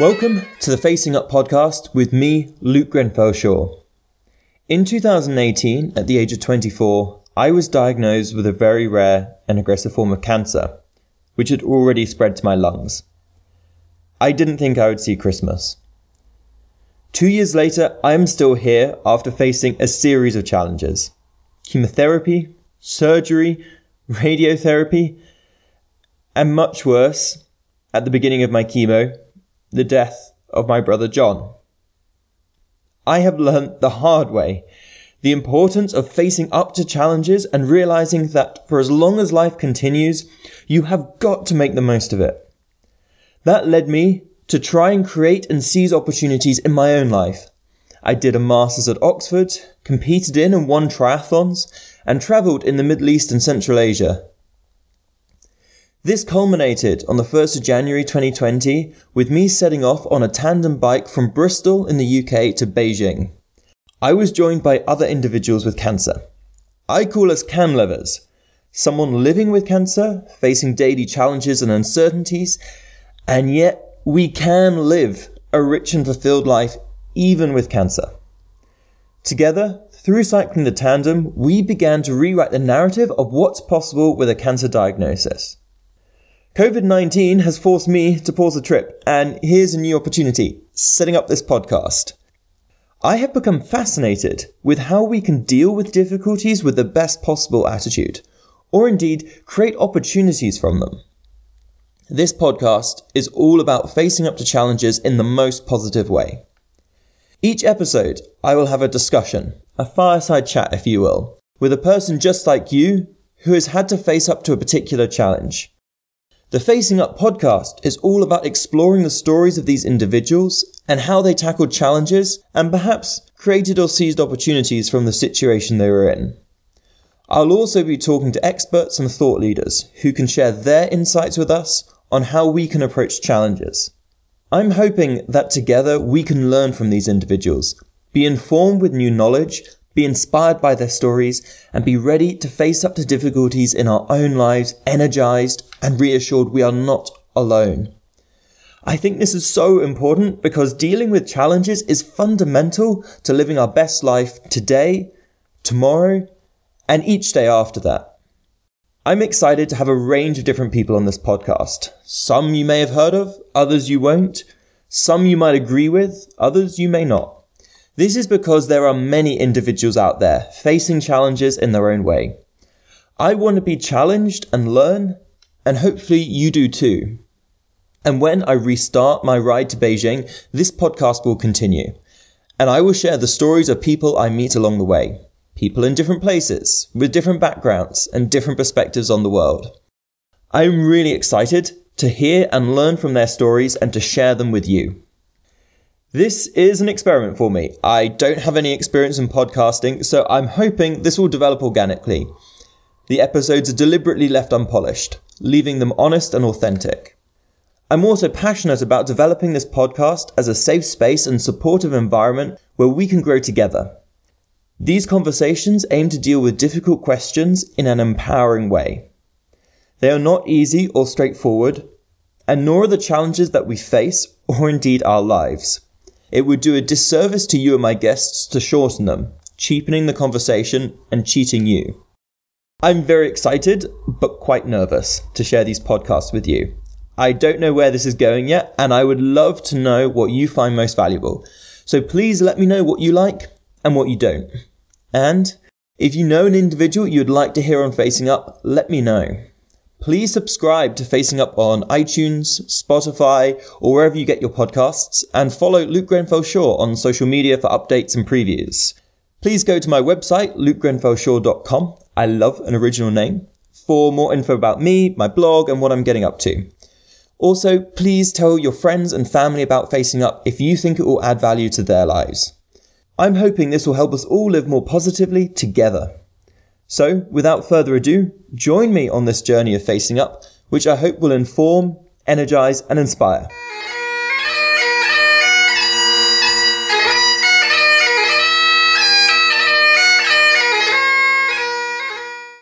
Welcome to the Facing Up podcast with me, Luke Grenfell Shaw. In 2018, at the age of 24, I was diagnosed with a very rare and aggressive form of cancer, which had already spread to my lungs. I didn't think I would see Christmas. Two years later, I am still here after facing a series of challenges chemotherapy, surgery, radiotherapy, and much worse, at the beginning of my chemo, the death of my brother John. I have learnt the hard way the importance of facing up to challenges and realizing that for as long as life continues, you have got to make the most of it. That led me to try and create and seize opportunities in my own life. I did a master's at Oxford, competed in and won triathlons, and travelled in the Middle East and Central Asia. This culminated on the 1st of January 2020 with me setting off on a tandem bike from Bristol in the UK to Beijing. I was joined by other individuals with cancer. I call us can livers, someone living with cancer, facing daily challenges and uncertainties, and yet we can live a rich and fulfilled life even with cancer. Together, through cycling the tandem, we began to rewrite the narrative of what's possible with a cancer diagnosis. COVID 19 has forced me to pause the trip, and here's a new opportunity setting up this podcast. I have become fascinated with how we can deal with difficulties with the best possible attitude, or indeed create opportunities from them. This podcast is all about facing up to challenges in the most positive way. Each episode, I will have a discussion, a fireside chat, if you will, with a person just like you who has had to face up to a particular challenge. The Facing Up podcast is all about exploring the stories of these individuals and how they tackled challenges and perhaps created or seized opportunities from the situation they were in. I'll also be talking to experts and thought leaders who can share their insights with us on how we can approach challenges. I'm hoping that together we can learn from these individuals, be informed with new knowledge, be inspired by their stories, and be ready to face up to difficulties in our own lives, energized and reassured we are not alone. I think this is so important because dealing with challenges is fundamental to living our best life today, tomorrow, and each day after that. I'm excited to have a range of different people on this podcast. Some you may have heard of, others you won't. Some you might agree with, others you may not. This is because there are many individuals out there facing challenges in their own way. I want to be challenged and learn, and hopefully you do too. And when I restart my ride to Beijing, this podcast will continue. And I will share the stories of people I meet along the way. People in different places, with different backgrounds and different perspectives on the world. I'm really excited to hear and learn from their stories and to share them with you. This is an experiment for me. I don't have any experience in podcasting, so I'm hoping this will develop organically. The episodes are deliberately left unpolished, leaving them honest and authentic. I'm also passionate about developing this podcast as a safe space and supportive environment where we can grow together. These conversations aim to deal with difficult questions in an empowering way. They are not easy or straightforward, and nor are the challenges that we face or indeed our lives. It would do a disservice to you and my guests to shorten them, cheapening the conversation and cheating you. I'm very excited, but quite nervous to share these podcasts with you. I don't know where this is going yet, and I would love to know what you find most valuable. So please let me know what you like and what you don't. And if you know an individual you'd like to hear on Facing Up, let me know. Please subscribe to Facing Up on iTunes, Spotify, or wherever you get your podcasts, and follow Luke Grenfell Shaw on social media for updates and previews. Please go to my website, lukegrenfellshaw.com. I love an original name. For more info about me, my blog, and what I'm getting up to. Also, please tell your friends and family about Facing Up if you think it will add value to their lives. I'm hoping this will help us all live more positively together. So, without further ado, join me on this journey of facing up, which I hope will inform, energize, and inspire.